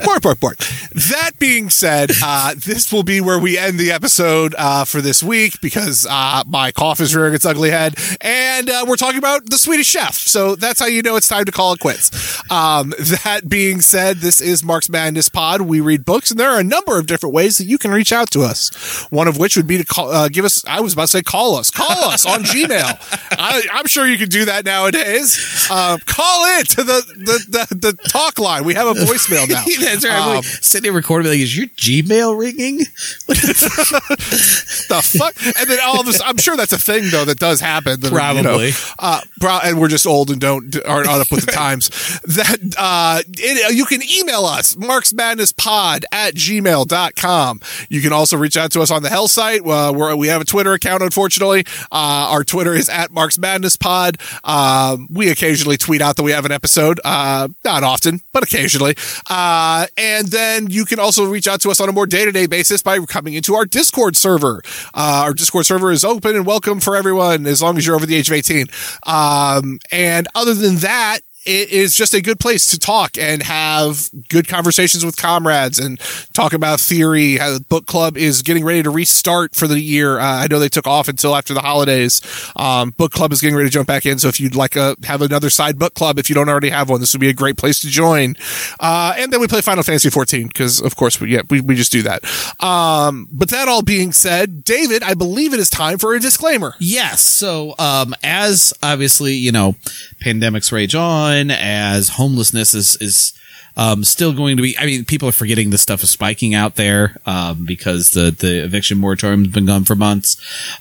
Bort, Bort, Bort. That being said, uh, this will be where we end the episode uh, for this week because uh, my cough is rearing its ugly head, and uh, we're talking about the Swedish chef. So that's how you know it's time to call it quits. Um, that being said, this is Mark's Madness Pod. We read books, and there are a number of different ways that you can reach out to us. One of which would be to call, uh, give us. I was about to say call us. Call us on Gmail. <laughs> I, I'm sure you can do that nowadays. Uh, call it to the the, the the talk line. We have a voicemail now. <laughs> that's right. Um, sitting there recording, like, is your Gmail ringing? <laughs> <laughs> the fuck? And then all of this, I'm sure that's a thing though that does happen. That, you know, Probably. uh, pro- and we're just old and don't aren't up with the times. That uh, it, you can email us marksmadnesspod at gmail.com. You can also reach out to us on the Hell site. Uh, where we have a Twitter account. Unfortunately, uh, our Twitter is at marksmadnesspod. Um, we occasionally tweet out that we have an episode. Uh, not often, but occasionally. Uh, and then you can also reach out to us on a more day to day basis by coming into our Discord server. Uh, our Discord server is open and welcome for everyone as long as you're over the age of 18. Um, and other than that, it is just a good place to talk and have good conversations with comrades and talk about theory. How the book club is getting ready to restart for the year. Uh, I know they took off until after the holidays. Um, book club is getting ready to jump back in. So if you'd like to have another side book club, if you don't already have one, this would be a great place to join. Uh, and then we play Final Fantasy 14 because, of course, we, yeah, we, we just do that. Um, but that all being said, David, I believe it is time for a disclaimer. Yes. So, um, as obviously, you know, pandemics rage on, as homelessness is, is, um, still going to be, I mean, people are forgetting this stuff is spiking out there, um, because the, the eviction moratorium has been gone for months.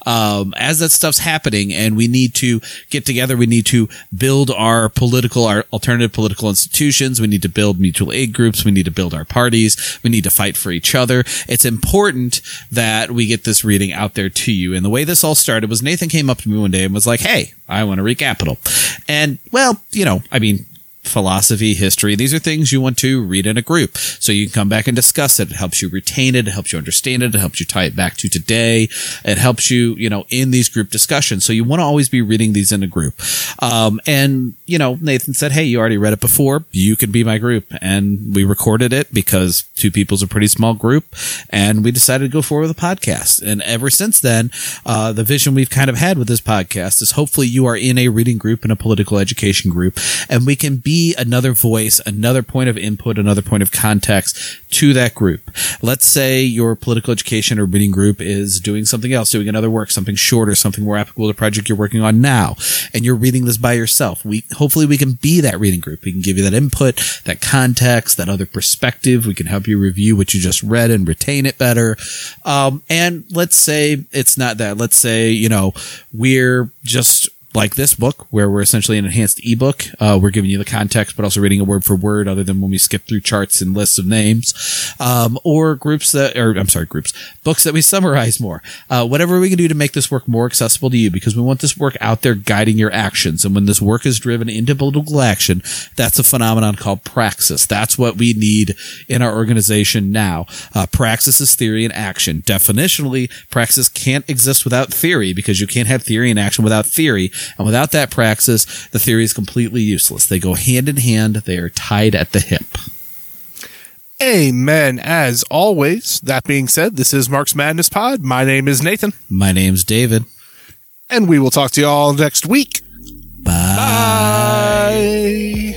Um, as that stuff's happening and we need to get together, we need to build our political, our alternative political institutions. We need to build mutual aid groups. We need to build our parties. We need to fight for each other. It's important that we get this reading out there to you. And the way this all started was Nathan came up to me one day and was like, Hey, I want to read Capital. And well, you know, I mean, philosophy, history. These are things you want to read in a group. So you can come back and discuss it. It helps you retain it. It helps you understand it. It helps you tie it back to today. It helps you, you know, in these group discussions. So you want to always be reading these in a group. Um, and, you know, Nathan said, Hey, you already read it before. You can be my group. And we recorded it because two people's a pretty small group. And we decided to go forward with a podcast. And ever since then, uh, the vision we've kind of had with this podcast is hopefully you are in a reading group and a political education group and we can another voice, another point of input, another point of context to that group. Let's say your political education or reading group is doing something else, doing another work, something shorter, something more applicable to the project you're working on now, and you're reading this by yourself. We hopefully we can be that reading group. We can give you that input, that context, that other perspective. We can help you review what you just read and retain it better. Um, and let's say it's not that. Let's say you know we're just like this book, where we're essentially an enhanced ebook. Uh, we're giving you the context, but also reading it word for word, other than when we skip through charts and lists of names, um, or groups that, or I'm sorry, groups, books that we summarize more. Uh, whatever we can do to make this work more accessible to you, because we want this work out there guiding your actions. And when this work is driven into political action, that's a phenomenon called praxis. That's what we need in our organization now. Uh, praxis is theory and action. Definitionally, praxis can't exist without theory because you can't have theory and action without theory. And without that praxis, the theory is completely useless. They go hand in hand. They are tied at the hip. Amen. As always, that being said, this is Mark's Madness Pod. My name is Nathan. My name's David. And we will talk to you all next week. Bye. Bye.